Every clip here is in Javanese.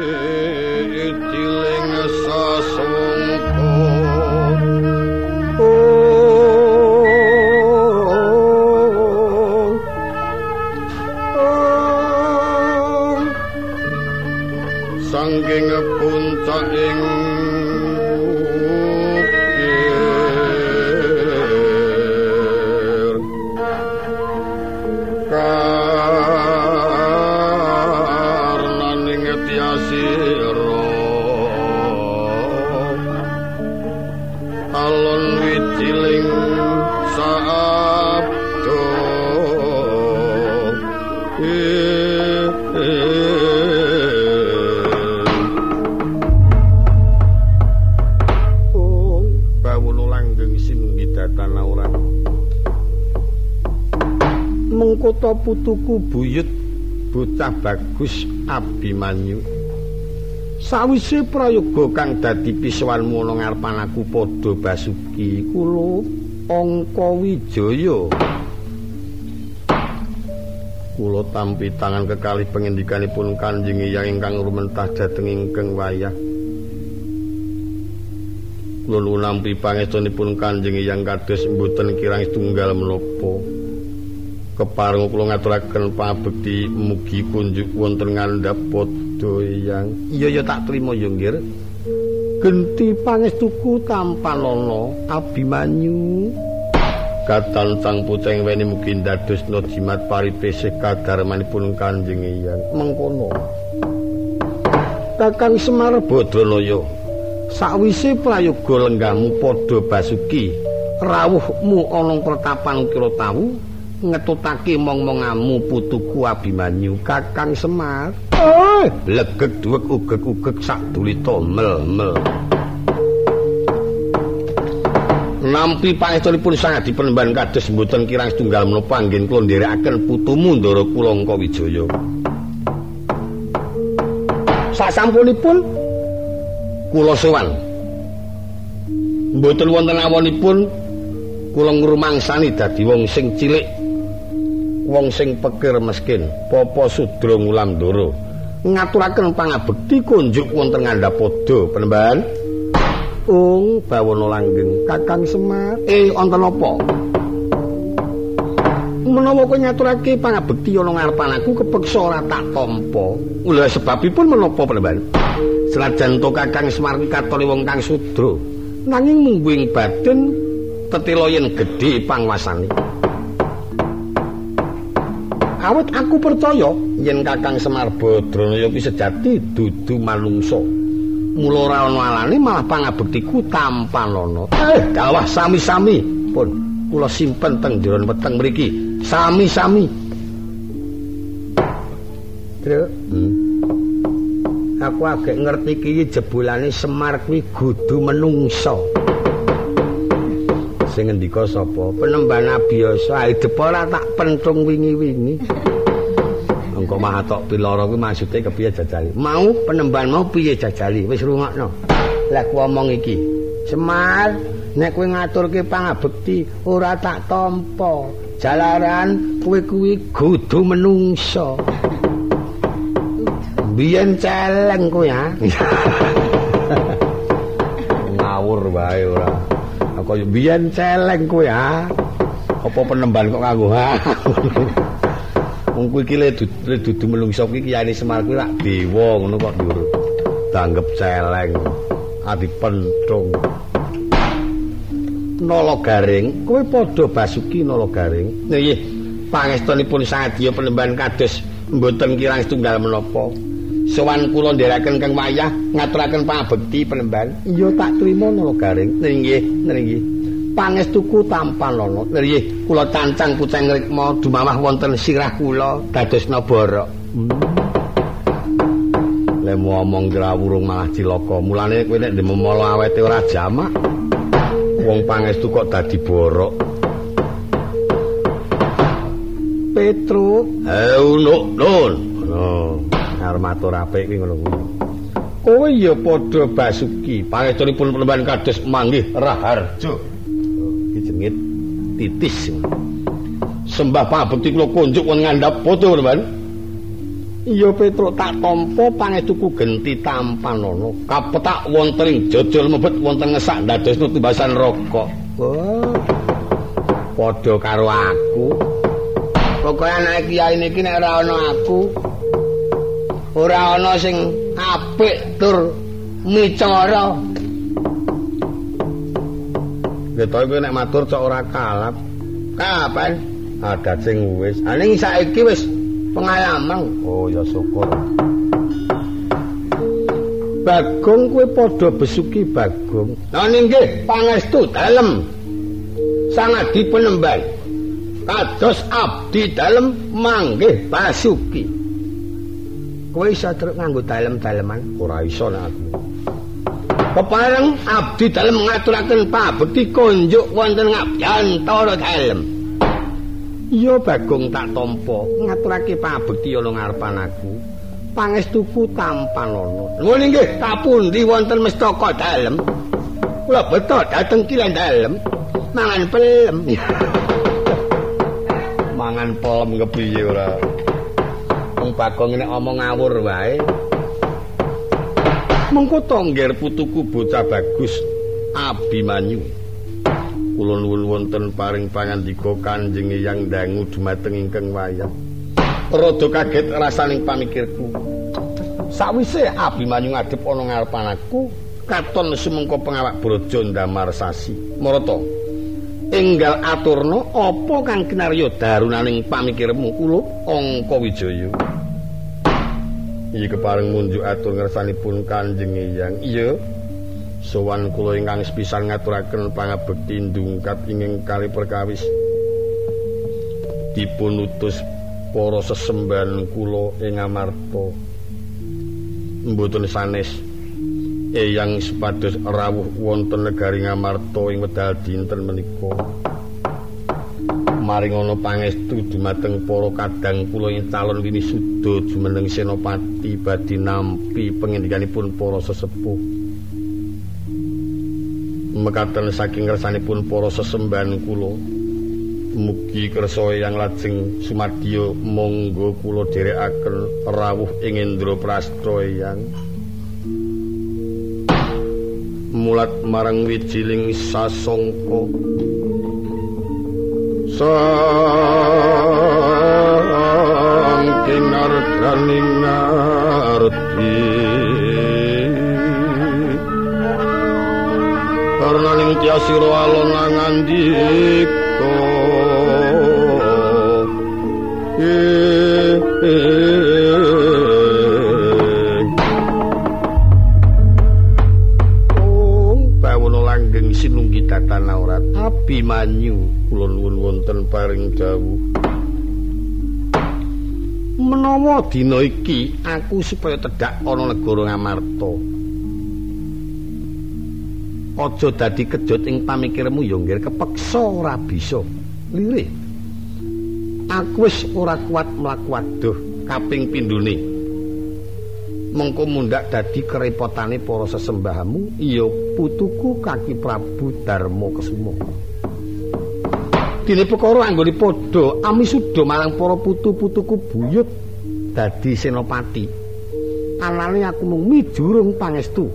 until Putuku buyut bocah bagus Abimanyu. Sawise prayoga kang dadi pisuwanmu ana ngarepan aku padha basuki kula angka wijaya. Kula tampi tangan kekalih pengendikanipun Kanjeng Hyang ingkang rumentah dhateng ingkang wayah. Kula nampi pangestunipun Kanjeng Hyang kados mboten kirang setunggal menapa. Kepareng kula ngaturaken pabekti mugi kunjuk wonten ngandhap padha Hyang. Iya ya tak trima ya nggih. Genti pangestuku tampan ana Abimanyu. Katan sang puceng weni mugi ndadosna jimat paripesih kadarmanipun Kanjeng Hyang. Mengkono. Kakang Semar Badranaya sakwise prayoga lenggahmu padha basuki rawuhmu ana pretapan kira tawu ngetutake mong-mongamu putuku Abimanyu. Kakang Semar. Eh! Legek duwek ugek-ugek sak dulita mel-mel. Nampi pangestunipun sangat dipenemban kados mboten kirang setunggal menapa anggen kula nderekaken putumu Ndara Kulangka Wijaya. Sasampunipun kula sowan. Mboten wonten awonipun kula ngrumangsani dadi wong sing cilik. Wong sing pekir miskin, Papa Sudra Ngulamdara. Ngaturaken pangabekti kunjuk wonten ngandhapada penemban. Ung bawana langgeng Kakang Semar. Eh wonten apa? Menawa kowe ngaturake pangabekti ana ngarepan aku kepeksa ora tak tampa. Lha sebabipun menapa penemban? Senajan to Kakang Semar katone wong kang sudra, nanging mungguing baden tetela yen gedhe pangwasane. Awit aku percaya yen Kakang Semar Badranaya kuwi sejati dudu manungsa. Mula ora ana alane malah pangabektiku tampan ana. Eh, kawah sami-sami. Pun kula simpen teng jero weteng mriki. Sami-sami. Truk. Hmm. aku agek ngerti ki jebulane Semar kuwi kudu menungsa. Sing ngendika sapa? Penemban biasa, hidep ora tak pentung wingi-wingi. Engko mah tok piloro kuwi maksude kepiye jajali? Mau penemban mau piye jajali? Wis rungokno. Lah ku omong iki. Semar, nek kowe ngaturke pangabekti ora tak tampa. Jalaran kowe kuwi kudu menungsa. biyen celeng kowe ya. Ngawur wae ora. Kaya biyen celeng kowe ya. Apa penemban kok nganggo ha. Wong kuwi iki le dudu menungso kuwi kiyane Semar kuwi lak dewa ngono kok dhuwur. Tanggep celeng. Adi pentung. Nala garing, kowe padha basuki nala garing. Nggih, pangestunipun sadya penemban kados mboten kirang setunggal menapa. Sowan kula ndherekaken kang wayah ngaturaken pangabekti penemban iya tak trima nala garing. Nggih nggih. Pangestuku tampan lono. Nggih kula cancang puceng rikma dumamah wonten sirah kula dados nabara hmm. lemu omong grawurung malah cilaka mulane kowe nek ndemolo awete ora jamak. Wong pangestu kok dadi borok. Petro eh unuk nun. Oh. Arep matur apik kuwi ngono kuwi. Kowe ya padha basuki, pangestunipun penemban kados manggih Raharjo. Iki jenenge titis. Sembah pabekti kula kunjuk wong ngandhap padha penemban. Iya Petruk tak tampa pangestuku genti tampan ana. Kapetak wonten ing jojol mebet wonten ngesak ndadosno tumbasan rokok. Wah. Padha karo aku. Pokoke anak kiai niki nek ora ana aku ora ana sing apik tur micara. Ketoke kowe nek matur cok ora kalap. Kapan? Ada sing wis. Aning saiki wis pengalaman. Oh ya syukur. Bagong kuwi padha besuki Bagong. Lah nggih pangestu dalem. Sangat dipenemban. Kados abdi dalem manggih basuki. Kowe iso truk nganggo dalem-daleman? Ora iso nek aku. Kepareng abdi dalem ngaturaken pabekti konjuk wonten ngabiyantara dalem. Iya Bagong tak tampa ngaturake pabekti ana ngarepan aku. Pangestuku tampan ana. Ngono nggih, kapundi wonten mestaka dalem? Kula beto dateng kilen dalem. Mangan pelem. Mangan pelem kepiye ora? Bagong nek omong ngawur wae. Mengko tongger putuku bocah bagus Abimanyu. kula nuwun wonten paring pangandika Kanjeng Hyang dangu dumateng ingkang wayah. Rada kaget rasaning pamikirku. Sawise Abimanyu ngadhep ana ngarepan aku, katon sumengko pengawak brojo ndamar sasi. Marata, enggal aturna apa kang kinarya darunaning pamikirmu kula Angka Wijaya. Iki kepareng munjuk atur ngersanipun Kanjeng Hyang. Iya. sowan kula ingkang sepisan ngaturaken pangabekti ndungkat inging kali perkawis dipun utus para sesembahan kula ing Amarta mboten sanes eyang sepados rawuh wonten negari Ngamarta ing wedal dinten menika maring ana pangestu dumateng para kadang kula ing calon winisuda jumeneng senopati badhe nampi pengendikanipun para sesepuh. Mekaten saking kersanipun para sesembahan kula mugi kersa yang lajeng sumadya monggo kula dherekaken rawuh ing Indraprastha yang mulat marang wijiling sasongko saking ardaning ngarti. Karena ning tiasira alon ngandika langgeng sinunggi tatan aurat abimanyu. kula wonten paring dawuh menawa dina iki aku supaya tedhak ana negara Ngamarta aja dadi kejut ing pamikirmu ya nggih kepeksa ora bisa. Lire aku wis ora kuat mlaku adoh kaping pindhone mengko mundak dadi kerepotane para sesembahamu iya putuku kaki Prabu Darma Kesuma dene perkara anggone padha amisuda marang para putu-putuku buyut dadi senopati. Anane aku mung mijurung pangestu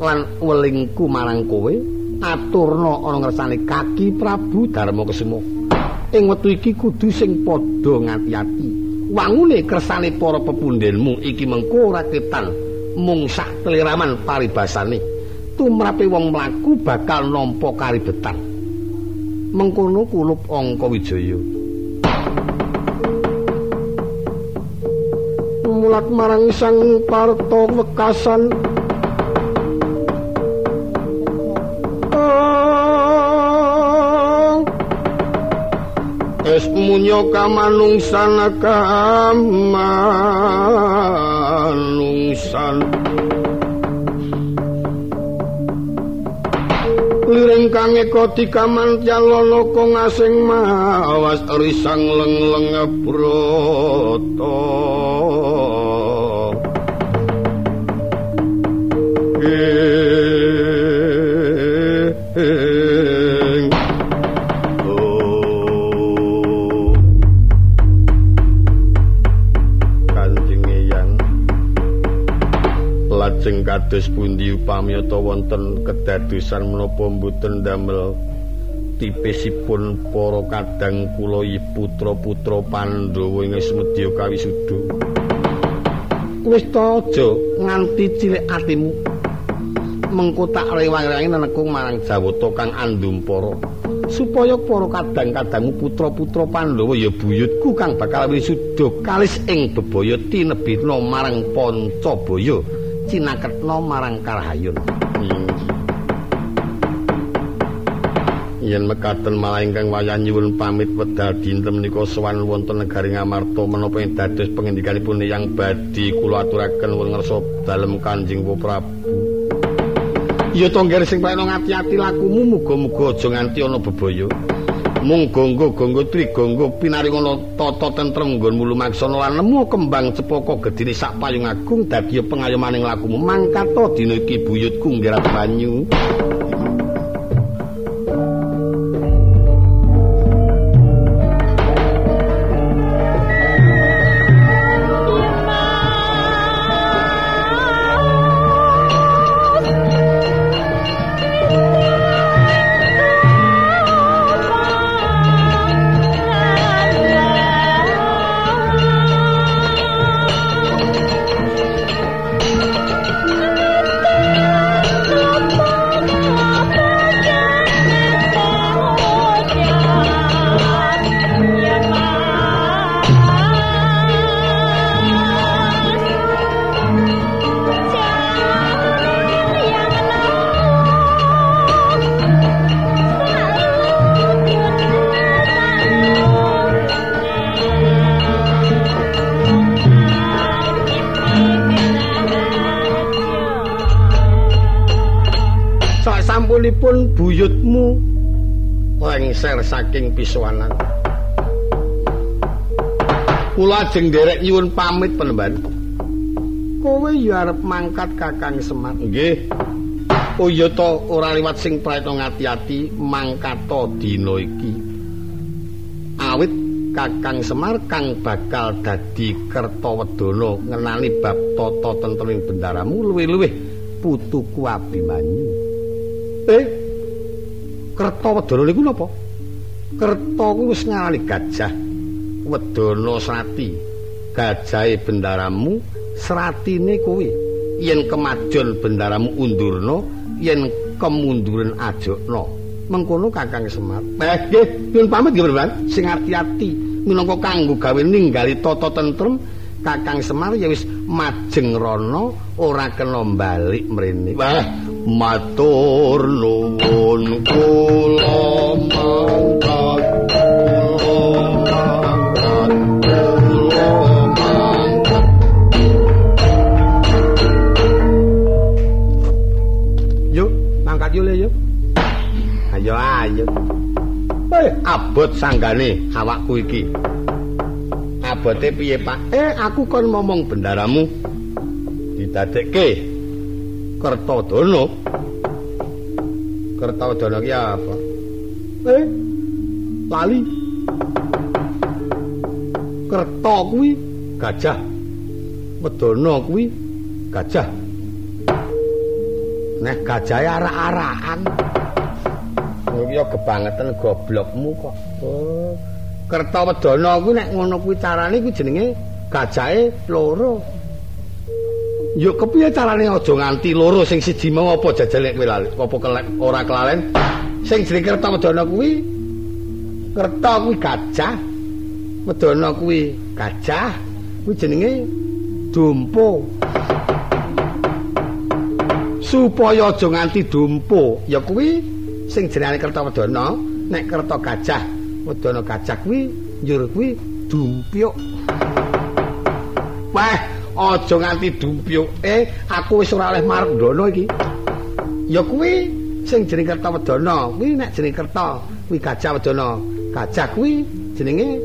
lan welingku marang kowe aturna ana ngersane kaki Prabu Darma Kesuma. Ing wektu iki kudu sing padha ngati-ati. Wangune kersane para pepundhenmu iki mengko ora ketan mung sak teliraman paribasane. Tumrape wong mlaku bakal nampa karibetan mengkono kulup angka wijaya. Mulat marang sang parto wekasan. Es munyo kamanungsan kamanungsan liring kang eko dikaman jalono kong asing mawas risang leng leng broto lajeng kados pundi upamiyata wonten kedadosan menapa mboten damel tipisipun para kadang kula putra-putra Pandhawa ing semedya kawisuda wis aja nganti cilik atimu. Mengko tak rewang-rewangi nenekung marang Jawata kang andumpara. Supaya para kadang-kadangmu putra-putra Pandhawa ya buyutku kang bakal wisuda kalis ing bebaya tinebihna marang Pancabaya cinaketna marang Karahayun hmm. yen mekaten malah ingkang wayah nyuwun pamit wedal dinten menika sowan wonten negari Ngamarta menapa ing dados pangendikanipun yang badhe kula aturaken wonten ngarsa dalem Kanjeng Prabu Ya tongger sing paling ngati-ati lakumu muga-muga aja nganti ana bebaya. Mung gonggo-gonggo trigonggo pinaringono tata tentrem nggon mulu maksana lan nemu kembang cepaka gedine sak payung agung dadi pengayomaning lakumu mangkata dina iki buyutku nggerak banyu. Saking pisuwanan. Kula ajeng derek nyuwun pamit penemban. Kowe ya arep mangkat Kakang Semar. Nggih. Oh iya to ora liwat sing praetno ngati-ati mangkata dina iki. Awit Kakang Semar kang bakal dadi Kertawedana ngenani bab tata tentreming bendaramu luwih-luwih putuku Abimanyu. Eh Kertawedana niku napa? Kerta kuwi wis ngalih gajah. Wedana Srati. Gajahe bendaramu sratine kuwi. Yen kemajon bendaramu undurna, yen kemunduran ajokna. Mengkono Kakang Semar. Eh, nggih, nyuwun pamit nggih, Bang. Sing ati-ati minangka kanggo gawe ninggali tata tentrem Kakang Semar ya wis majeng rono ora kena balik mrene. Wah, matur nuwun yuk yuk. Ayo ayo. Eh, abot sanggane awakku iki. Abote piye, Pak? Eh, aku kon ngomong bendaramu. Didadekke Kertodana. Kertodana ki apa? Eh, lali. Kerto kuwi gajah. Wedana kuwi gajah. Nek gajahe arak-arakan. Kowe ya kebangetan goblokmu kok. Oh. Kertowedana kuwi nek ngono kuwi carane kuwi jenenge gajahe loro. Yo kepiye carane aja nganti loro sing siji mau apa jajalek kowe lali apa kelek ora kelalen sing jenenge kerta wedana kuwi kerta kuwi gajah wedana kuwi gajah kuwi jenenge dumpo supaya aja nganti dumpo. Ya kuwi sing jenenge kerta wedana. Nek kerta gajah wedana gajah kuwi njur kuwi dumpyuk wah aja nganti dumpyuke aku wis ora oleh marndono iki. Ya kuwi sing jeneng Kertawedana kuwi nek jeneng Kerta kuwi Gajah Wedana. Gajah kuwi jenenge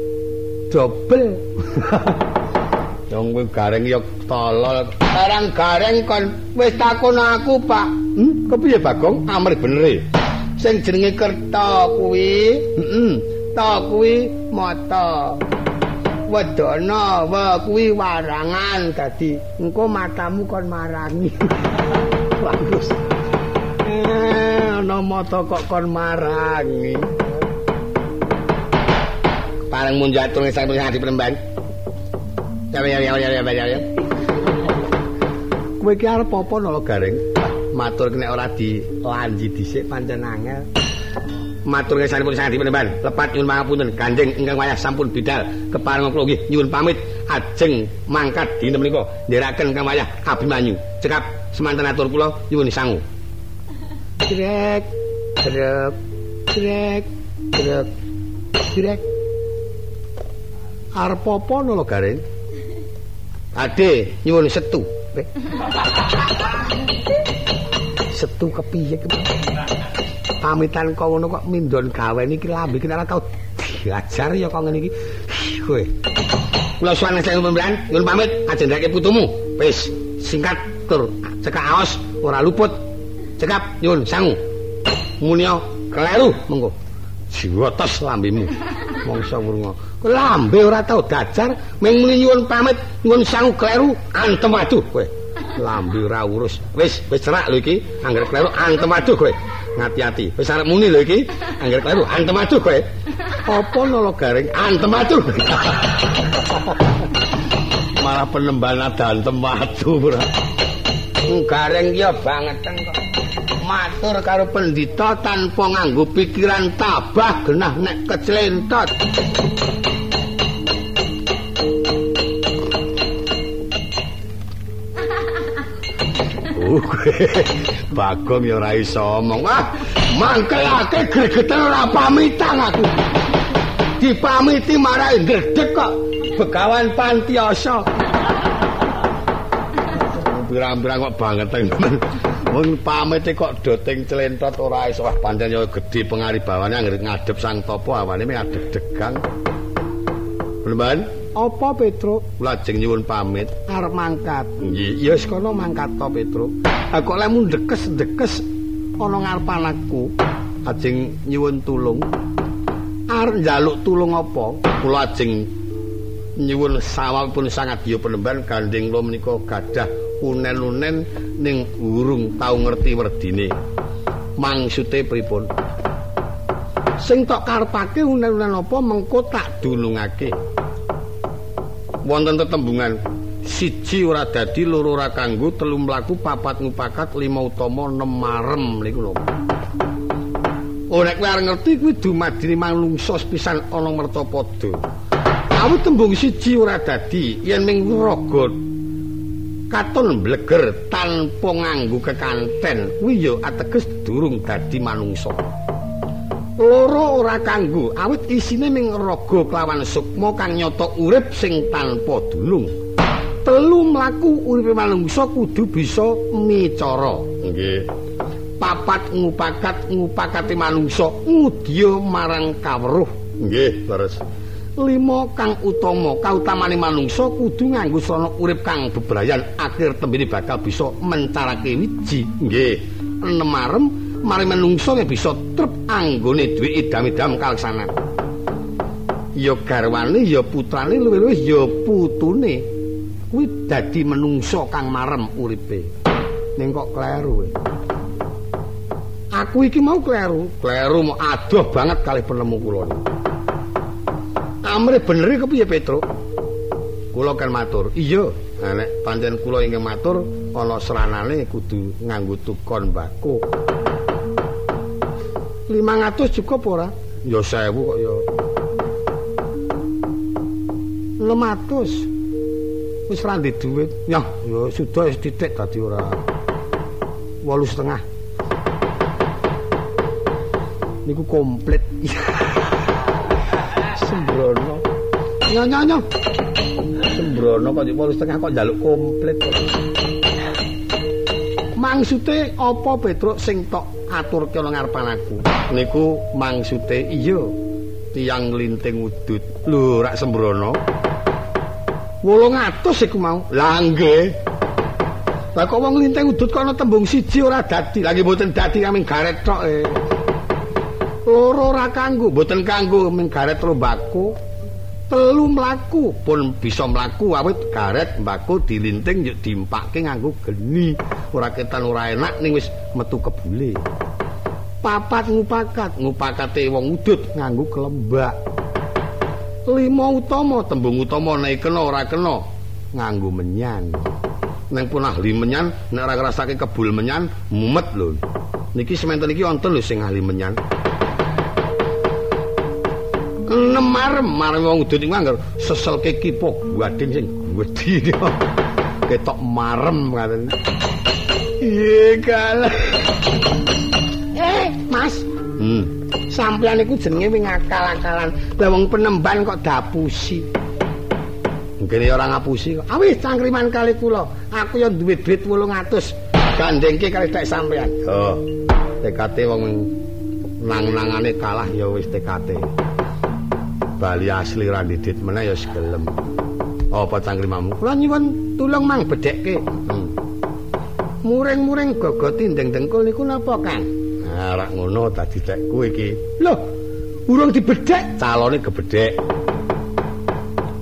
dobel Dong kuwi gareng ya tolol barang gareng kon wis takon aku Pak. Hm kepiye Bagong amrih bener e. Sing jenenge Kerta kuwi heeh ta kuwi mata. Wedana wa kuwi warangan dadi engko matamu kon marangi. Bagus. Eh ana mata kok kon marangi. Parang mun jatuh sang hati penemban kowe ki arep apa nolo garing? Matur nek ora dilanji dhisik pancen angel matur ngesanipun sangat penemban lepat nyuwun pangapunten. Kanjeng ingkang wayah sampun bidal. Kepareng kula nggih nyuwun pamit. Ajeng mangkat dina menika ndherekaken kang wayah Abimanyu. Cekap semanten atur kula nyuwun sangu. Grek grek grek grek grek arep apa lho garing ade nyuwun setu. Setu kepiye pamitan kok ngono kok mindon gawe iki lambe iki ora tau diajar ya kok ngene iki. Kowe kula suwane sing pembran nyuwun pamit. Ajendake putumu. Wis singkat tur. Cekak aos ora luput. Cekap nyuwun sangu. Munia keleru mengko jiwotos lambemu mongso wurunga lambe ora tau dajar ming nyuwun pamit nyuwun sangu keleru antem aduh kowe lambe ora urus wis wis cerak lho iki anggere keleru antem aduh kowe ngati-ati. Wis arep muni lho iki, angger kleru antem aduh kowe. Apa nolo garing antem aduh. Malah penemban ada antem aduh. Garing ya banget kok. Matur karo pendita tanpa nganggo pikiran tabah genah nek keclentot. Bagong ya ora iso omong. Ah, mangkelake gregeten ora pamitan aku. Dipamiti marai gredeg kok begawan pantiasa. Birang-birang kok banget temen. Wong pamit kok doting clentot ora iso wah pancen ya gedhe pengaribawane anggere ngadep sang topo awane mung adeg-degang. Beneran? Apa Petro? Lajeng nyuwun pamit arep mangkat. Nggih, ya wis kono mangkat to Petro. Ha kok lemu dekes-dekes ana ngarepan aku. Ajeng nyuwun tulung. Arep njaluk tulung apa? Kula ajeng nyuwun sawalipun sangat ya penemban gandeng kula menika gadah unen-unen ning urung tau ngerti werdine. Mangsude pripun? Sing tok karepake unen-unen apa mengko tak dunungake. wonten tetembungan siji ora dadi loro ora kanggo telu mlaku papat ngupakat lima utama enem marem niku lho nek kowe arep ngerti kuwi dumadine manungsa pisan ana mertapada. Awit tembung siji ora dadi yen ming raga katon bleger tanpa nganggo kekanten. Kuwi ya ateges durung dadi manungsa. loro ora kanggo awit isine ning raga kelawan sukma kang nyata urip sing tanpa dulung telu mlaku uripe manungsa kudu bisa micara. Nggih. Papat ngupakat ngupakati manungsa ngudya marang kawruh. Nggih leres lima kang utama kautamane manungsa kudu nganggo srana urip kang bebrayan akhir tembene bakal bisa mencarake wiji nggih enem arem mari menungso nek bisa trep anggone duwe idam-idam kaleksanan. Ya garwane ya putrane luwih-luwih ya putune. Kuwi dadi menungso kang marem uripe. Ning kok kleru. Aku iki mau kleru, kleru mau adoh banget kali penemu kula. Amre bener iki kepiye Petro? Kula kan matur. Iya, nek pancen kula ingkang matur ana seranane kudu nganggo tukon mbako. 500 cukup ora? Ya 1000 kok ya. 600. Wis ra ndek dhuwit. Ya, ya sudah wis titik dadi ora. 8 setengah. Niku komplit. Sembrono. Ya ya. Sembrono kok 8 setengah kok njaluk komplit. Maksude apa Petruk sing tok aturke ana ngarepan aku. Niku mangsude iya tiyang linting udut. Lho, rak sembrono. 800 iku mau. Lah nggih. Lah kok wong linting udut kok ana tembung siji ora dadi. Lah nggih mboten dadi kaming garet tok e. Loro ora kanggo, mboten kanggo ming garet rombako. telu mlaku pun bisa mlaku awit karet mbako dilinting yo dimpake nganggo geni. Ora ketan ora enak ning wis metu kebule. Papat ngupakat ngupakate wong udut nganggo kelembak. Lima utama tembung utama nek kena ora kena nganggo menyan. Neng pun ahli menyan nek ora ngrasake kebul menyan mumet lho. Niki semanten iki wonten lho sing ahli menyan nemar marang wong udut iku anggar seselke kipo wading sing gedhi ketok marem ngaten. Iya kalah eh mas. Hmm. sampean iku jenenge wing akal-akalan. Lah wong penemban kok dapusi. Mungkin ya orang ngapusi kok. Awis cangkriman kali kula. Aku yang duit duit wulung atus. Gandengke kali tak sampean oh TKT wong nang-nangane kalah ya wis TKT bali asli ra didit meneh ya segelem. Apa cangkrimamu? Kula nyuwun tulung mang bedhekke. Hmm. Muring-muring gogoti ndeng dengkul niku napa, Kang? Nah, rak ngono dadi tek kowe iki. Loh, urung dibedhek, calone gebedhek.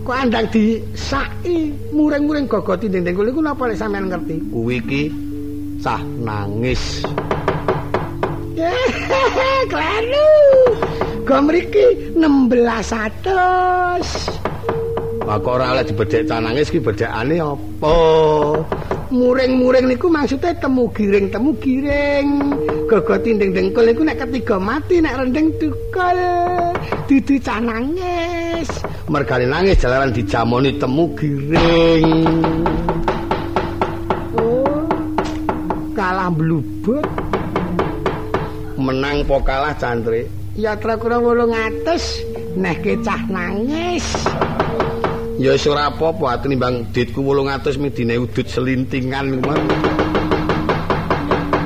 Kok andang disaki muring-muring gogoti ndeng dengkul niku napa lek sampean ngerti? Kuwi iki sah nangis. Kleru. Gomriki 1600. Lah kok ora oleh dibedhek canangis ki bedhekane apa? Muring-muring niku maksude temu giring, temu giring. Gogot tinding dengkul niku nek ketiga mati nek rendeng tukul. Dudu canangis. Mergane nangis jalaran dijamoni temu giring. Oh. Kalah blubut. Menang po kalah cantrik. Yatra kurang wolong atus neh kecah nangis. Ya wis ora apa-apa atimbang ditku wolong atus midine udut selintingan.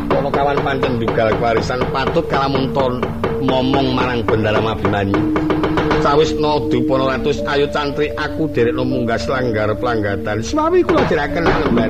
Kalau kawan pancen dugal warisan patut kalamun ton momong marang bendara mabimanyi sawis no ratus ayo cantri aku derek no munggas langgar pelanggatan suami kula jerakan lembar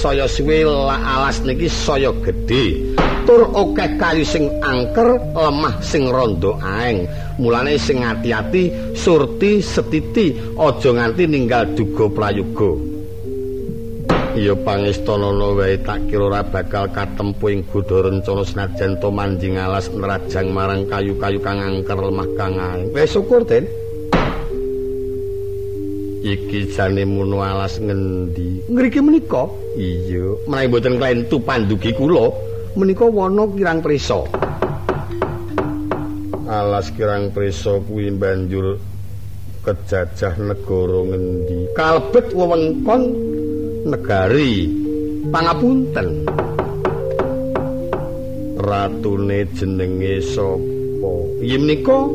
saya suwe alas niki saya gedhe. Tur akeh kayu sing angker lemah sing rondo aeng. Mulane sing ati-ati surti setiti aja nganti ninggal duga prayoga. Iya pangestanana wae tak kira ora bakal katempu ing godha rencana senajan to manjing alas nerajang marang kayu-kayu kang angker lemah kang aeng. Wis syukur den iki jane muno alas ngendi? Ngriki menika? Iya. Menawi mboten klentu pandugi kula menika wana kirang prisa. Alas kirang prisa kuwi banjur kejajah negara ngendi? Kalebet wewengkon negari pangapunten. Ratune jenenge sapa? Iya menika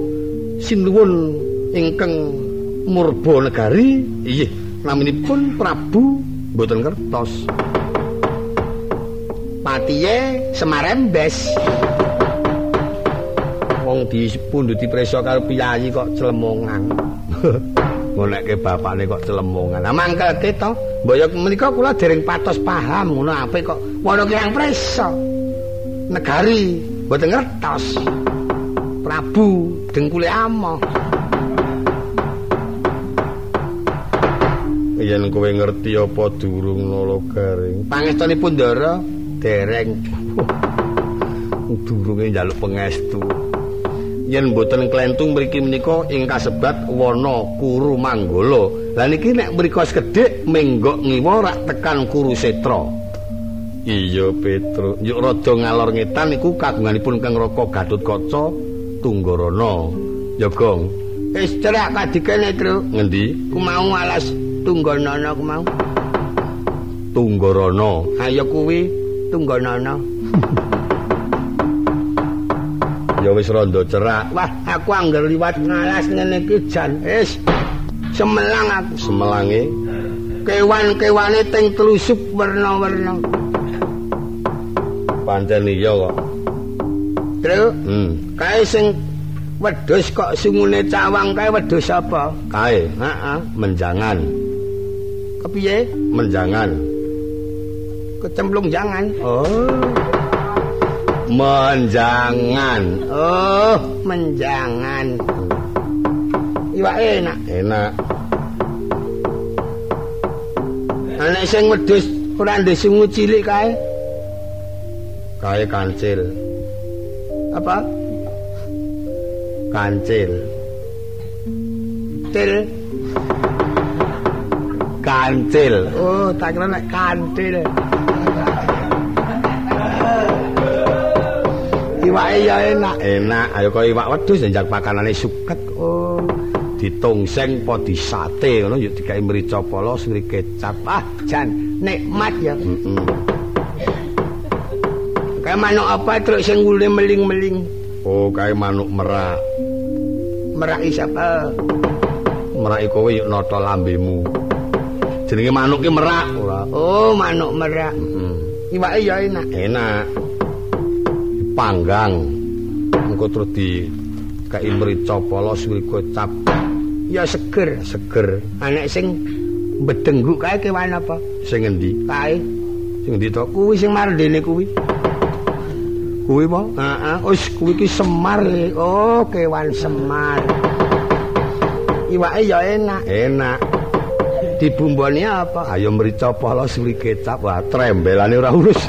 sinuwun ingkang Murba Negari. Iye, naminipun Prabu mboten kertos. Patiye Semarembes. Wong dipunduti prisa karo piyayi kok celemongan. Ngonekke bapakne kok celemongan. Lah mangkelke to, mbaya menika kula dereng patos paham ngono apik kok wana kirang prisa. Negari mboten ngertos. Prabu dengkule amoh. Yen kowe ngerti apa durung nala garing? Pangestunipun ndara? Dereng. Durunge njaluk pangestu yen mboten klentung mriki menika ing kasebat wana kuru manggala. Lah niki nek mriko sekedhik menggok ngiwa rak tekan kuru setra. Iya petro. Yuk rada ngalor ngetan niku kagunganipun kang raka gatut kaca tunggarana. Ya gong. Wis cerak kadikene tru. Ngendi? Ku mau alas Tungganana ku mau. Tunggarana. Ayo kuwi Tungganana. ya wis rada cerak. Wah, aku anggar liwat ngalas ngene iki jan. Wis semelang aku. Semelange kewan-kewane teng telusuk warna-warna. Pancen iya kok. Terus, hmm. kae sing wedhus kok sungune cawang kae wedhus apa? Kae, heeh, menjangan. Kepiye menjangan. Kecemplung jangan. Oh. Menjangan. Oh menjangan. Iwa enak. Enak. Anak sing wedhus ora ndek sungu cilik kae. Kae kancil. Apa? Kancil. Til kancil. Oh, tak kira nek kantil. Iwake ya enak. Enak. Ayo kok iwak wedhus njak pakanane suket. Oh. Ditongseng apa disate ngono yuk dikai mrica polo sri kecap. Ah, jan nikmat ya. Heeh. Kayak manuk apa terus sing ngule meling-meling? Oh, kayak manuk merak. Merak siapa? Merak kowe yuk nata lambemu. Jenenge manuk ki merak ora. Oh, manuk merak. Heeh. Mm. Iwake ya enak. Enak. Panggang. Engko terus di kai mrica polos kocap. Ya seger, seger. Anek sing bedenggu kae kewan apa? Sing endi? Kae. Sing endi to? Kuwi sing mardene kuwi. Kuwi apa? Heeh. Wis kuwi ki semar. Oh, kewan semar. Iwake ya enak. Enak. Dibumboni apa? Ayo mrica pala suri kecap wah trembelane ora urus.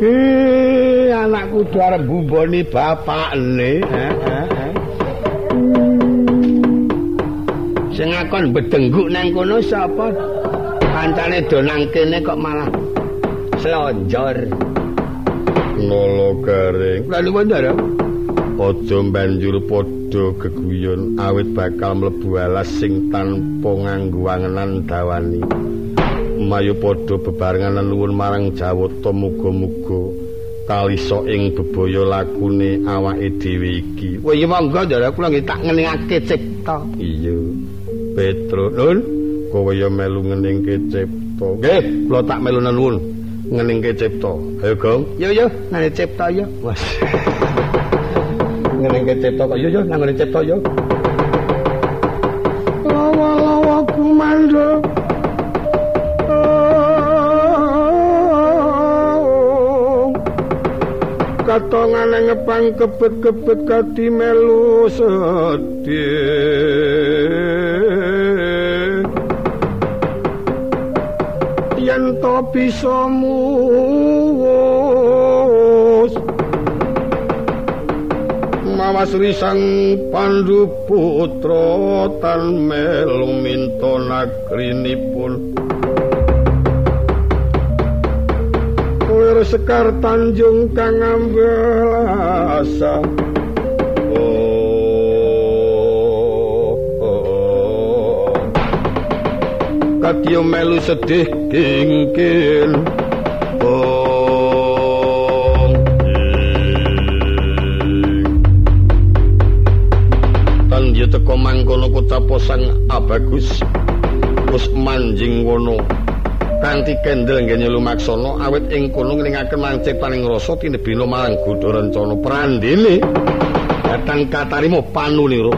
Eh, anakku kudu arep bumboni bapakne. Heeh. Sing ngakon bedengguk nang kono sapa? Kancane do nang kene kok malah slonjor. Nolo garing. Lalu bandara. Aja banjur padha padha geguyon awit bakal mlebu alas sing tanpa nganggo wangenan dawani mayu padha bebarengan nuwun marang Jawata muga-muga kalisa ing bebaya lakune awake dhewe iki. Wah iya monggo ndara kula nggih tak ngeningake cipta. Iya. Petro, Nun, kowe ya melu ngeningke cipta. Nggih, kula tak melu nuwun ngeningke cipta. Ayo, Gong. Yo yo, nang cipta yo. Wes. Ngeningke cipta kok yo yo nang cipta yo. Lawa-lawa kumandha. katongane ngepang kebet-kebet kati melu sedih yen to bisa muwus mawas risang pandu putra tan melu minto nagrinipun Lir Sekar Tanjung kang ambelasa. Oh, oh. Melu sedih kingkin kutapo sang abagus? Terus manjing wono kanthi kendel nggene lumaksana awit ing kono ngringaken mancik paning rasa tinebina marang gudha rencana prandene. Datang katarimo panulira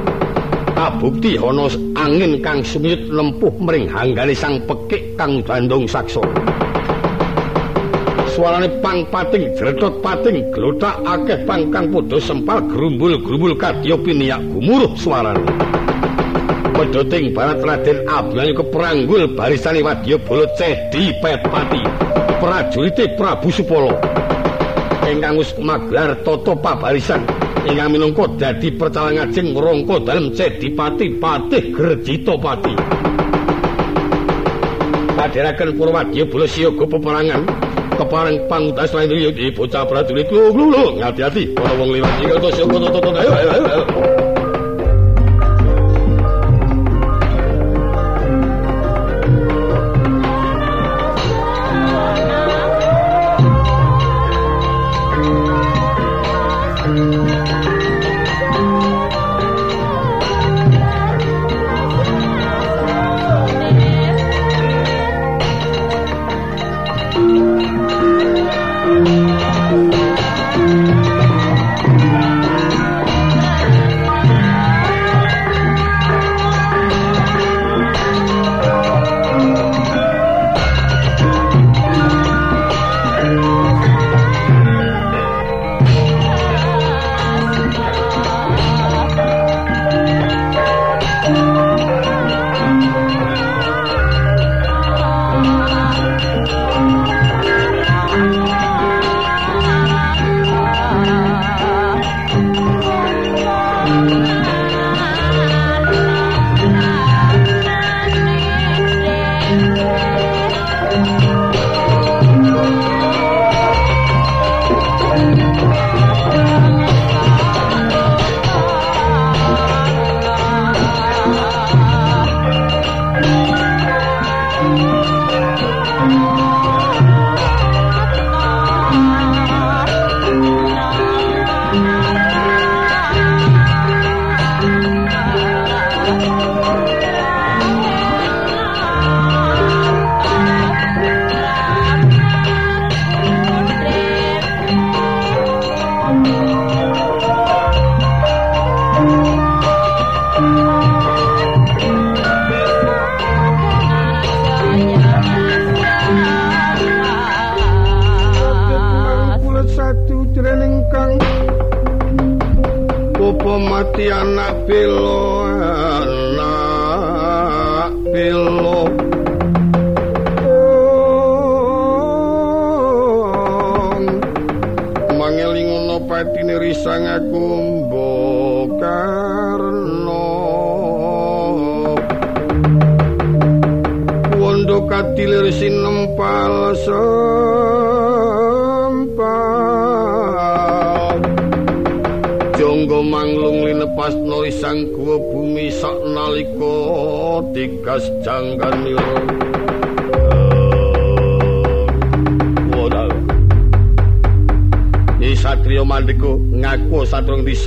kabukti ana angin kang sumiyut lempuh mring hanggane sang pekik kang bandung saksa suarane pang pating jretot pating glothak akeh pang kang padha sempal grumbul-grumbul kadya piniyak gumuruh suarane pedoting barat Raden Ablan keperanggul barisane wadya bolo cedi petpati prajurite Prabu Supolo ingkang wis maglar tata pabarisan ingkang minangka dadi percalang ajeng rangka dalem cedi pati patih Gerjita pati. Padheraken Purwadya bolo siyaga peperangan kepareng pangutas lan iki bocah prajurit. Lho ngati-ati ana wong liwat. Iki to siyaga to ayo ayo ayo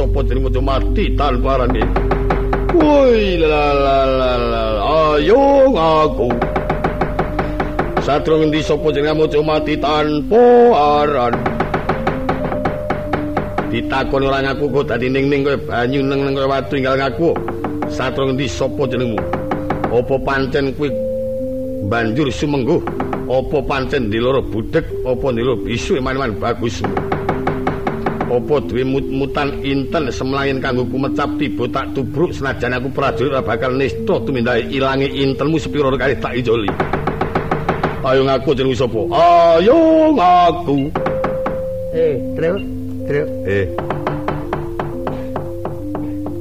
sapa jeneng mojo mati tanpa arane. Woi la la la la ayo ngaku. Satrung di sapa jeneng mojo mati tanpa aran. Ditakoni ora ngaku kok dadi ning-ning kowe banyu neng-neng kowe watu tinggal ngaku. Satrung di sapa jenengmu? Apa pancen kuwi banjur sumengguh? Apa pancen diloro budek apa diloro bisu iman-iman bagus? Apa duwe mut-mutan inten semlayan kanggo kumecap tiba tak tubruk senajan aku prajurit ora bakal nista tumindake ilange intenmu sepira kali tak ijoli. Ayo ngaku jeneng sapa? Ayo ngaku. Eh, Tru, Tru. Eh,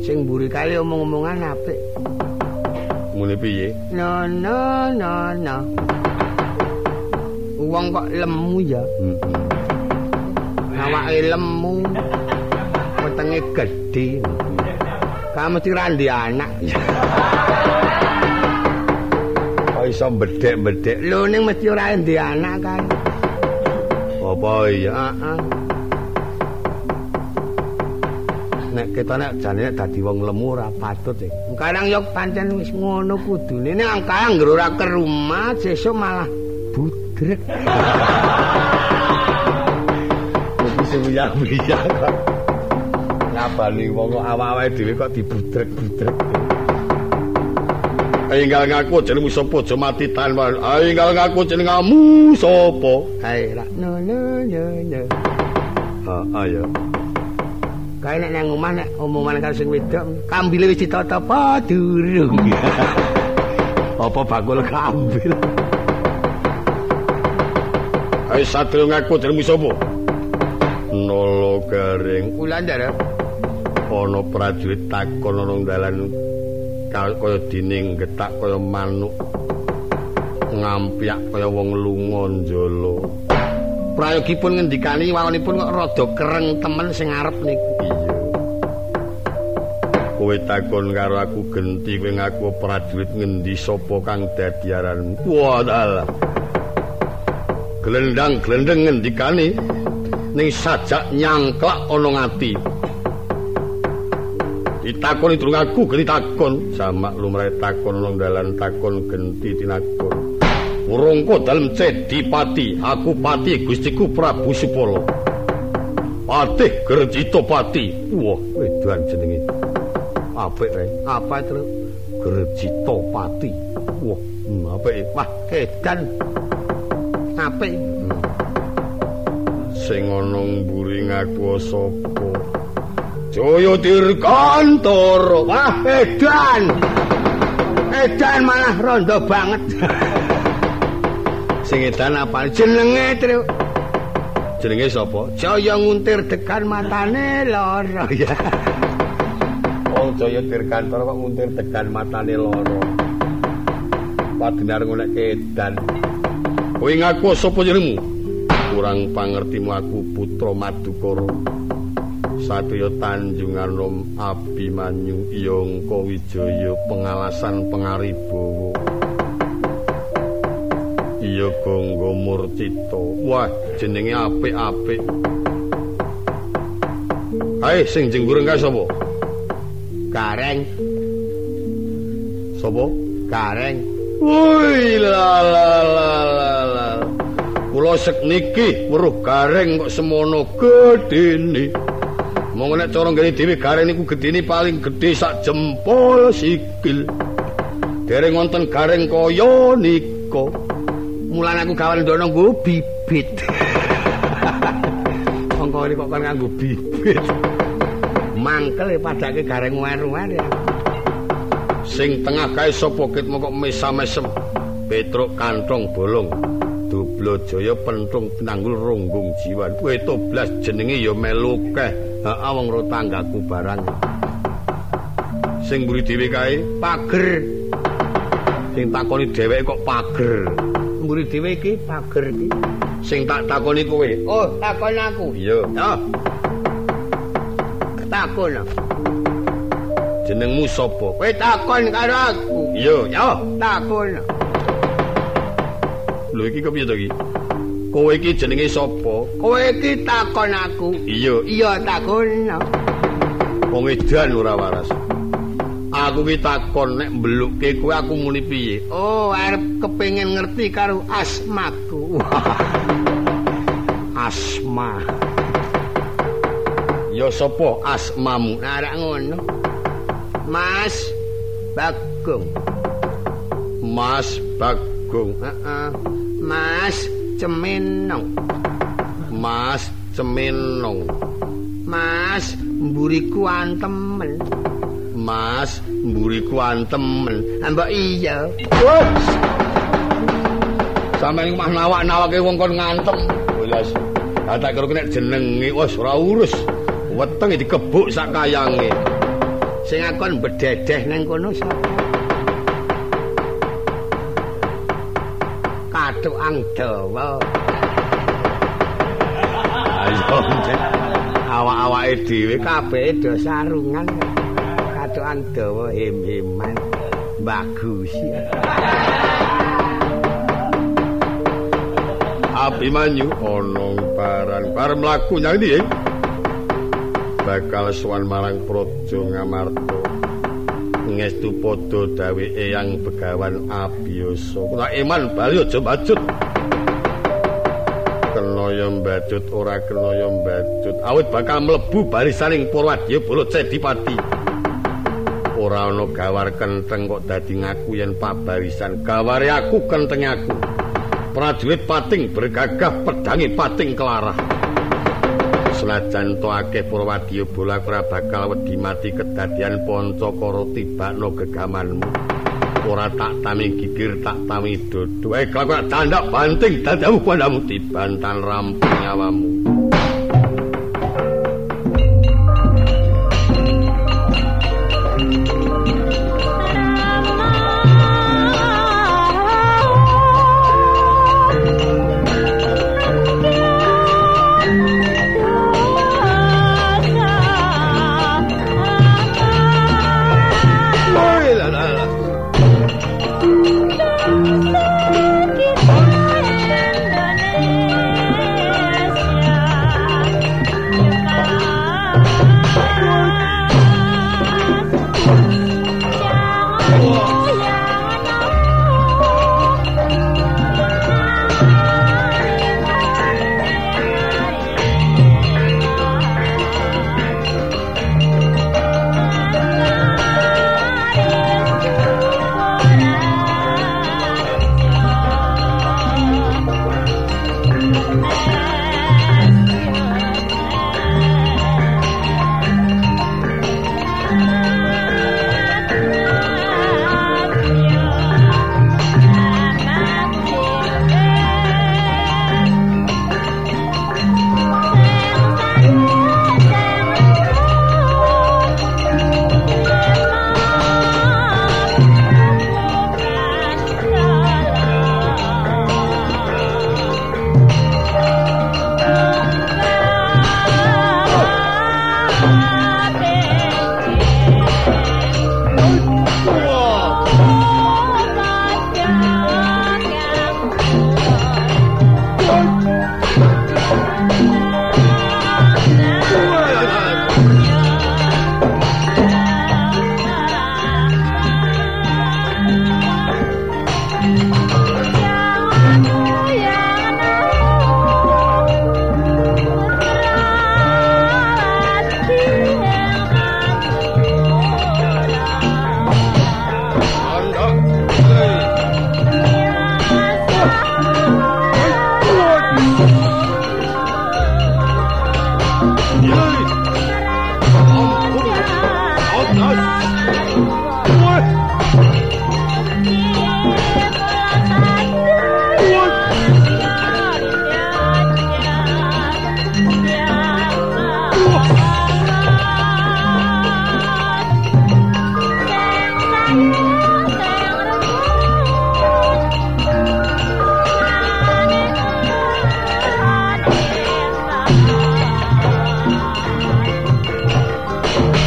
Sing mburi kali omong-omongan apik. ngene piye? No, no, no, no. Wong kok lemu ya. Heeh. Awake lemu. Wetenge gedhe. Kamu mesti randi anak. Kok iso bedek-bedek? Lho ning mesti ora ndi anak kan. Apa iya? Heeh. Nek kita nek jane nek dadi wong lemu ora patut e. Kadang yo pancen wis ngono kudune. Nek kadang ngger ora ke rumah, sesuk malah budrek. Kok. Ngabani wong kok awak-awake dhewe kok dibudrek-budrek. Enggal ngaku jenengmu sapa aja mati tanpa. Enggal ngaku jenengmu sapa? Hai, ra no no no no. Ha ayo. Kae nek nang omah nek omongan karo sing wedok, kambile wis ditata apa durung. Apa bakul kambil? Ayo satrio ngaku jenengmu sapa? Nolo garing Wulandara. ana prajurit takon ana dalan kaya dining getak kaya manuk ngampiak kaya wong lunga njala. Prayogipun ngendikani wawanipun kok rada kereng temen sing ngarep niku. iya. Kowe takon karo aku genti kowe ngaku prajurit ngendi sapa kang dadi aran wadal glendang glendeng ngendikane ning sajak nyangklak ana ngati. Ditakoni durung aku geni takon. Jamak lumrahe takon nang dalan takon genti tinakon. Urungku dalem cedipati aku pati gustiku Prabu Supala. Patih Gerjito Pati. Wah wedan jenenge. Apik rek Apa itu? Gerjito Pati. Wah hmm, apik. Wah, edan. Apik. Sing ana mburi ngaku sapa Jaya Dirgantara Wah, edan. Edan malah rondo banget. sing edan apa Jenenge, Tru. jenenge sapa Jaya nguntir dekan matane lara ya. Wong Jaya Dirgantara kok nguntir tekan matane loro Padinar ngolek edan Kowe ngaku sapa jenengmu kurang pangertimu aku putra Madukara. Satya Tanjungan Nom Abimanyu Yangka Wijaya pengalasan pengaribawa Iya Gangga Murcita. Wah jenenge apik-apik. Hai sing jenggureng kae sapa? Gareng, Sapa? Gareng. Woi la la la la Kula sek niki weruh gareng kok semono gedene Mong nek cara ngene dhewe gareng niku gedene paling gedhe sak jempol sikil. Dereng wonten gareng kaya nika. Mulan aku gawan ndono nggo bibit. Mongko iki kok kan nganggo bibit. Mangkel padake gareng wer-wer ya. Sing tengah kae sapa kit moko mesam-mesem? Petruk kantong bolong Dublo Jaya pentung pinanggul ronggung jiwan Kowe toblas jenenge ya melu keh Heeh wong ro tanggaku barang Sing mburi dhewe kae Pager. sing takoni dheweke kok pager Mburi dhewe iki pager iki. sing tak takoni kowe Oh, takon aku. iya Ya. Takon. jenengmu sapa Kowe takon karo aku. iya ya Takon. Lho iki kepiye to iki Kowe iki jenenge sapa? Kowe iki takon aku. Iya. Iya takon. Wong edan ora waras. Aku ki takon nek mbelukke kowe aku muni piye? Oh, arep kepengin ngerti karo asmaku. Asma. Ya sapa asmamu? Nah, ngono. Mas Bagong. Mas Bagong. Heeh. Mas Cemenong. Mas Cemenong. Mas mburiku antemen. Mas mburiku antemen. Mbok iya. Sampe ning mah nawak-nawake wong kon ngantem. Oh ya. Tak kira nek jenenge wis ora urus. Weteng dikebuk sak kayange. Sing akon bededeh nang kono sapa? Katukang dawa. Ayo. Awak-awake dhewe kabeh do sarungan. Katukang dawa him-himan. Bagus. Abimanyu ana paran par mlaku nyang ndi bakal sowan marang Praja Ngamarta ngestu padha dawe eyang begawan abiyasa. Kula iman bali aja mbajut kena mbajut ora kena mbajut awit bakal mlebu barisaning Purwadya Bala Cedipati ora ana gawar kenteng kok dadi ngaku yen pabarisan. Gaware aku kenteng aku. Prajurit pating bergagah pedangi pating kelarah senajan to akeh Purwadya bola ora bakal wedi mati kedadian Pancakara tibakno gegamanmu. Ora tak tami gigir tak tami dodo eh kok tandak banting dadamu padamu dibantan rampung nyawamu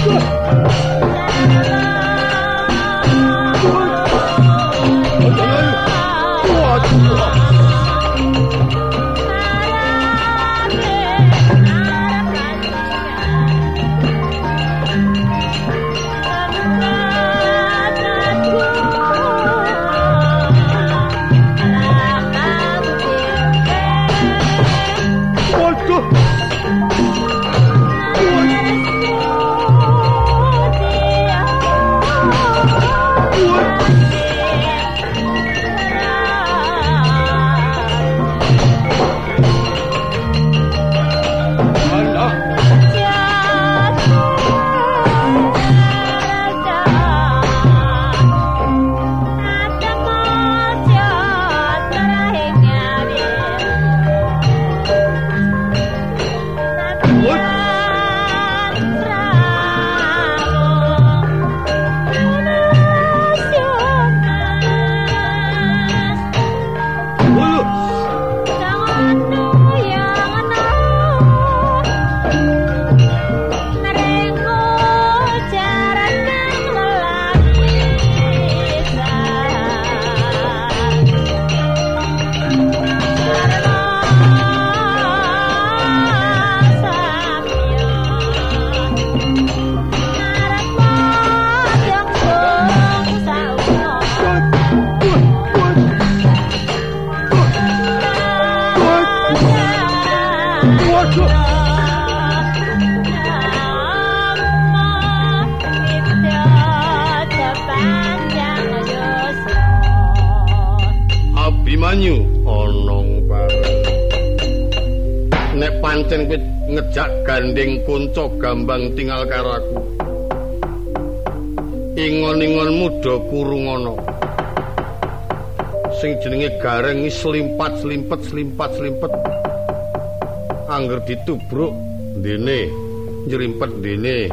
Oh! Pancen kowe ngejak gandeng kanca gambang tinggal karo aku Ingon-ingonmu do kurung ana. Sing jenenge gareng slimpat slimpet slimpat slimpet. Angger ditubruk dene nyrimpet dene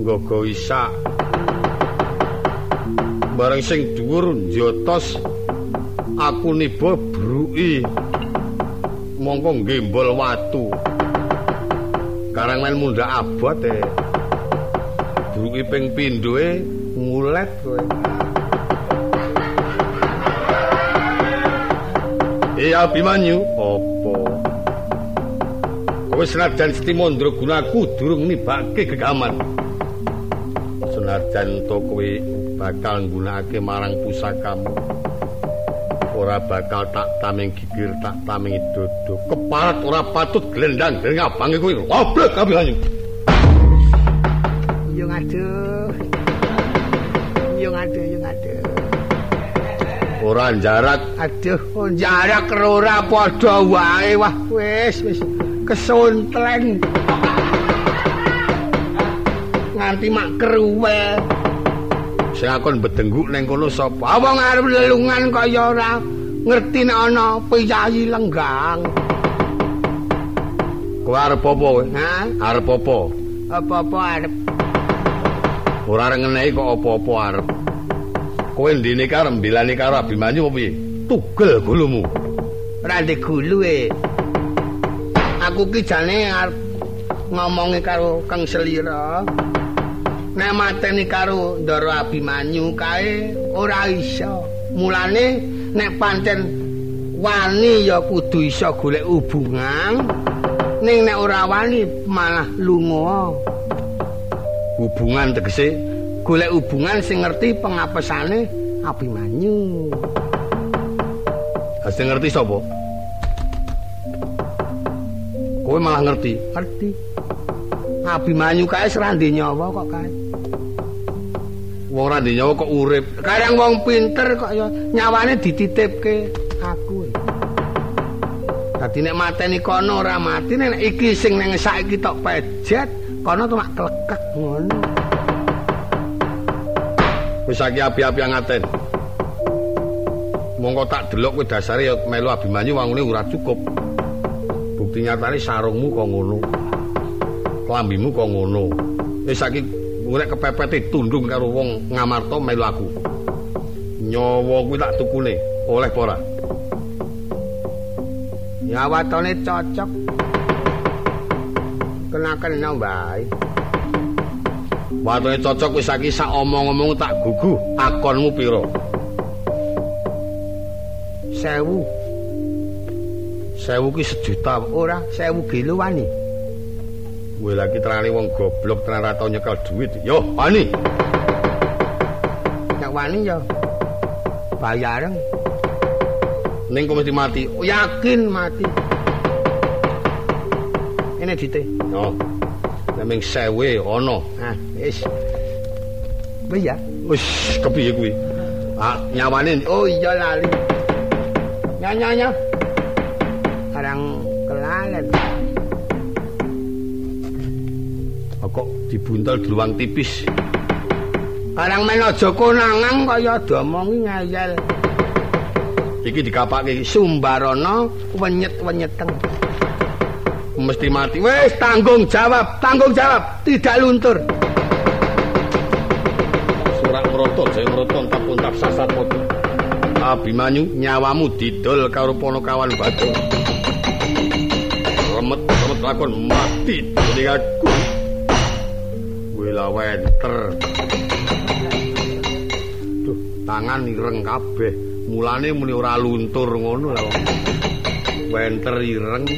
nggogo isak. Bareng sing dhuwur njotos aku niba bruki mongko gembol watu. Karang men mundhak abot e. Bruki ping pindhoe ngulet kowe. Iya Bimanyu. Apa? Kowe senajan Stimandra gunaku durung nibake gegaman Senajan to kowe bakal nggunakake marang pusakamu ora bakal tak taming gigir tak taming dodo keparat ora patut glendang dari ngabange kowe oblek kabeh anyu yo ngaduh. Yo ngaduh yo ngaduh. Ora jarak aduh oh, jarak ora padha wae. Wah wis wis. Kesuntleng. Nganti mak keruwe sing akon bedengguk ning kono sapa? Wong arep lelungan kaya ora ngerti nek ana piyayi lenggang. Kowe arep apa kowe? Ha? Arep apa? Apa-apa arep. Ora ngenehi kok apa-apa arep. Kowe ndene karo mbelani karo Abimanyu apa piye? Tugel gulumu. Ora ndek gulu e. Aku ki jane arep ngomongi karo Kang Selira nek mateni karo Ndara Abimanyu kae ora iso. Mulane nek pancen wani ya kudu iso golek hubungan. Ning nek ora wani malah lunga. hubungan tegese Golek hubungan sing ngerti pengapesane Abimanyu. sing ngerti sapa kowe malah ngerti Ngerti. Abimanyu kae serandi nyawa kok kae. wong ora ndek nyawa kok urip Kadang wong pinter kok ya nyawane dititipke aku. Dadi nek mateni kono ora mati nek iki sing ning saiki tok pejet, kono mak klekek ngono. wis saiki api-api ngaten mongko tak delok kowe dasare ya melu Abimanyu wangune ora cukup bukti nyatane sarungmu kok ngono klambimu kok ngono wis saiki nek kepepete tundung karo wong ngamarta melu aku nyawa kuwi tak tukune oleh apa ora Ya watone cocok. Kena-kena wae. watone cocok wis saiki sak omong-omong tak guguh akonmu pira Sewu. sewu ki sejuta Ora sewu kilo wani. Kowe lagi terane wong goblok tenan ra tau nyekel duit. Yo, ani. Nek wani ya bayareng. Ning kok mesti mati. Oh, yakin mati. Ini dite. Yo. Nek ming sewe ana. Nah, wis. Wis ya. Wis kepiye kuwi? Ah, nyawane Oh iya lali. Nyanya-nya. Arang kelalen. Kok dibuntel dluwang tipis. Arang men aja konangan kaya diomongi ngayal. Iki dikapake Sumbarana wenyet-wenyeteng. mesti mati. Wis tanggung jawab, tanggung jawab, tidak luntur. Surak merotot, saya merotot tap-tap sasat moto. Abimanyu nyawamu didol karo ponokawan batu. Remet remet lakon mati dening aku. Wila wenter. Duh, tangan ireng kabeh. Mulane muni ora luntur ngono lho. Wenter ireng.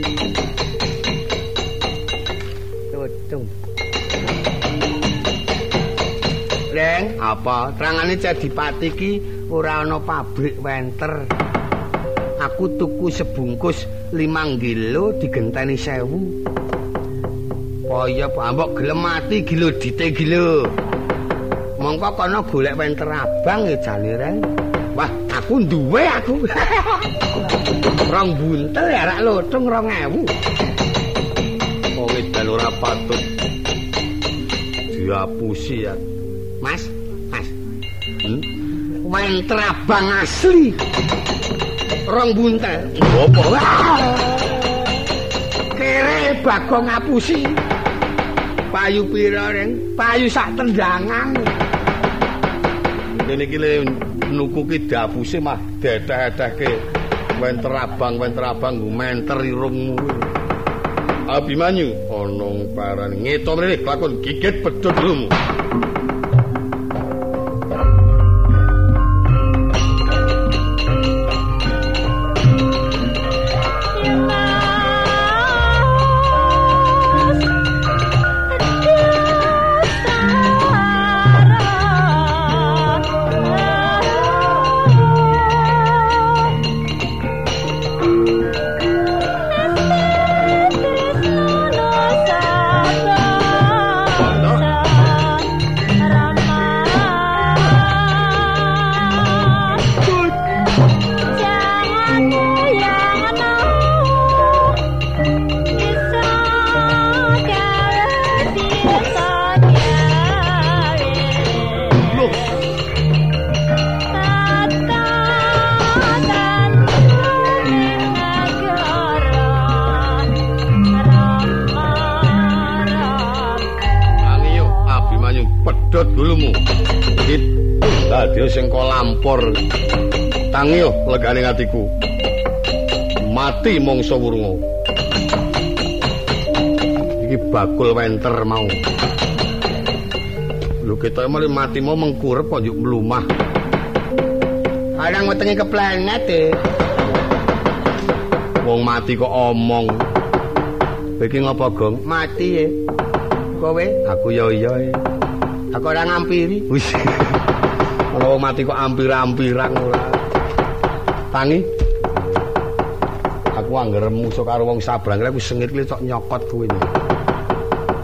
Tutung. Reng, Apa? terangane Cedipati ki ora ana pabrik wenter. aku tuku sebungkus 5 kilo digenteni 1000 Kaya mbok gelem mati gilo dite gilo Mongko kono golek wenter abang ya jane Wah, aku duwe aku. Rong buntel ya rak lotung 2000. Wong edan ora patut diapusi ya. Mas, Mas. Hmm? Wenter abang asli. Rong buntel. Apa? Kere bagong ngapusi. Payu pira, Reng? Payu sak tendangan. Ngene iki nuku ki dapuse mah dedeh-dedehke wenter abang wenter abang menter irungmu Abimanyu ana parane ngeto mrene lakon gigit bedhot dulumu legane atiku mati mongso wurunga. Iki bakul wenter mau. Lho ketok mali mati mau mengkurep kok njuk mlumah. Kadang wetenge keplenet e wong mati kok omong. Iki ngapa gong? Mati e kowe? Aku ya iya e aku ora ngampiri. Wis. Wong mati kok ampir-ampiran ora tangi aku anggar musuh karo wong sabrang aku sengit ki cok nyokot kuwi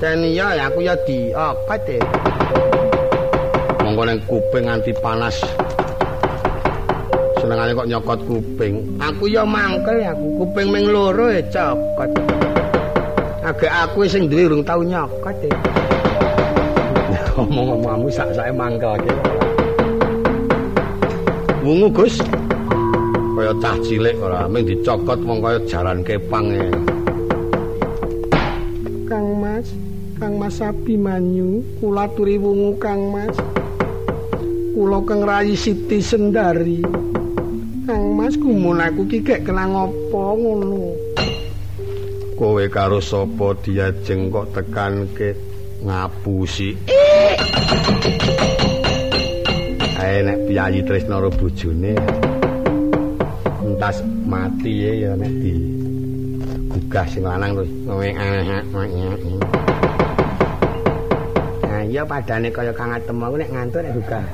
ten iya aku ya di apa te monggo nang kuping nganti panas. Senengane kok nyokot kuping. Aku ya mangkel aku. Kuping ming loro ya cokot. Agak aku sing duwe urung tau nyokot e. Ngomong-ngomongmu sak-sake mangkel iki wungu Gus kaya cah cilik ora mung dicokot wong kaya jaran kepang e. Kang Mas, Kang Mas Abimanyu, kula turi wungu Kang Mas. Kula keng rayi Siti Sendari. Kang Mas kumun aku ki gek kenang apa ngono. Kowe karo sapa diajeng kok tekan ke ngapusi. Ae nek piyayi tresna bojone. Tas mati ya nek di gugah sing lanang terus Nah iya padane kaya Kang Atem mau nek ngantuk nek gugah.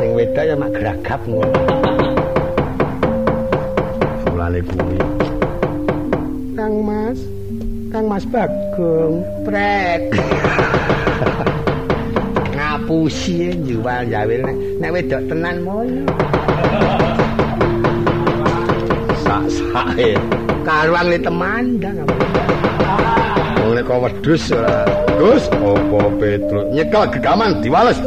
Sing wedok ya mak geragap ngono. Mulane kuwi. Kang Mas, Kang Mas Bagong, prek. Ngapusi jual jawil nek nek wedok tenan mono. Sak-sake karuang li temandang wong nek wedhus ora. Gus opo Petrus? Nyekel gegaman diwales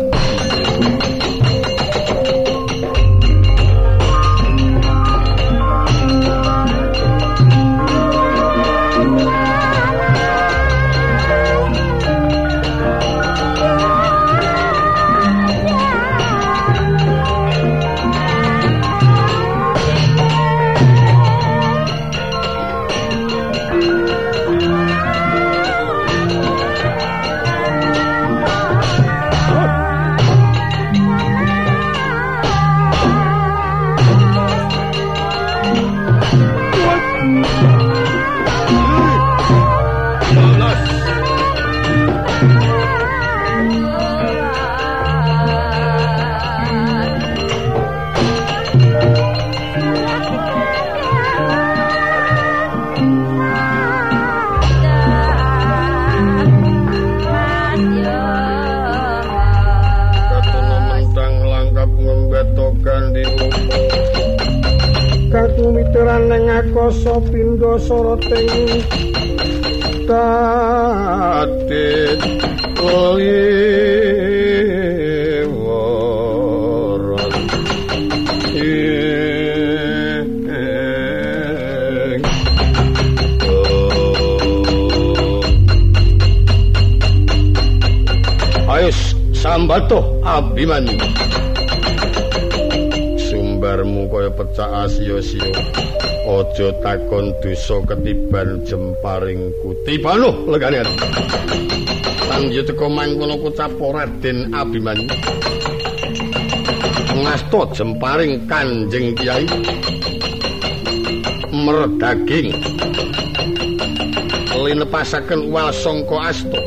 tatit liwaran Ayo sambato Abimanyu sumbarmu kaya pecah asio-sio aja takon dosa ketiban jemparing kutibano legane ati Panggih teko mangkono kucap Raden Abimanyu ngasta jemparing Kanjeng Kyai merdaging linepasaken wal sangka asta.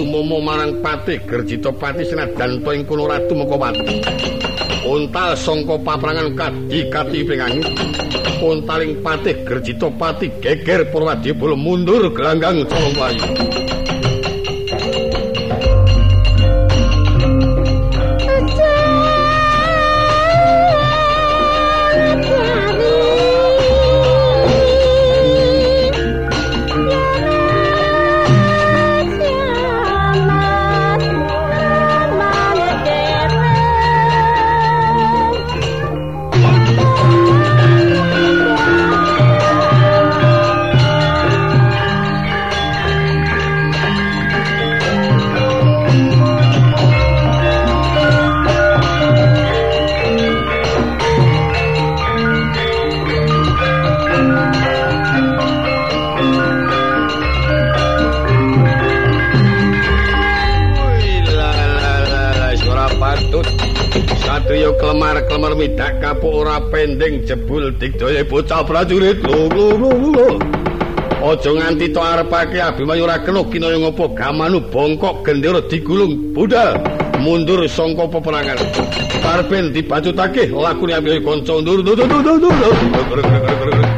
Tumomo marang Patih Gerjita Pati senajan to ing kono ratu Mokowati untal sangka paprangan kadi kati pingangit untaling Patih Gerjita Pati geger Purwadya bolo mundur gelanggang colong digdaya bocah prajurit. Lho lho lho. Aja nganti to arepake Abimanyu ora kena kinaya ngopo gamanu bongkok gendera digulung budal mundur sangka peperangan. Parben dibacutake lakune Abimanyu kanca ndur ndur ndur ndur.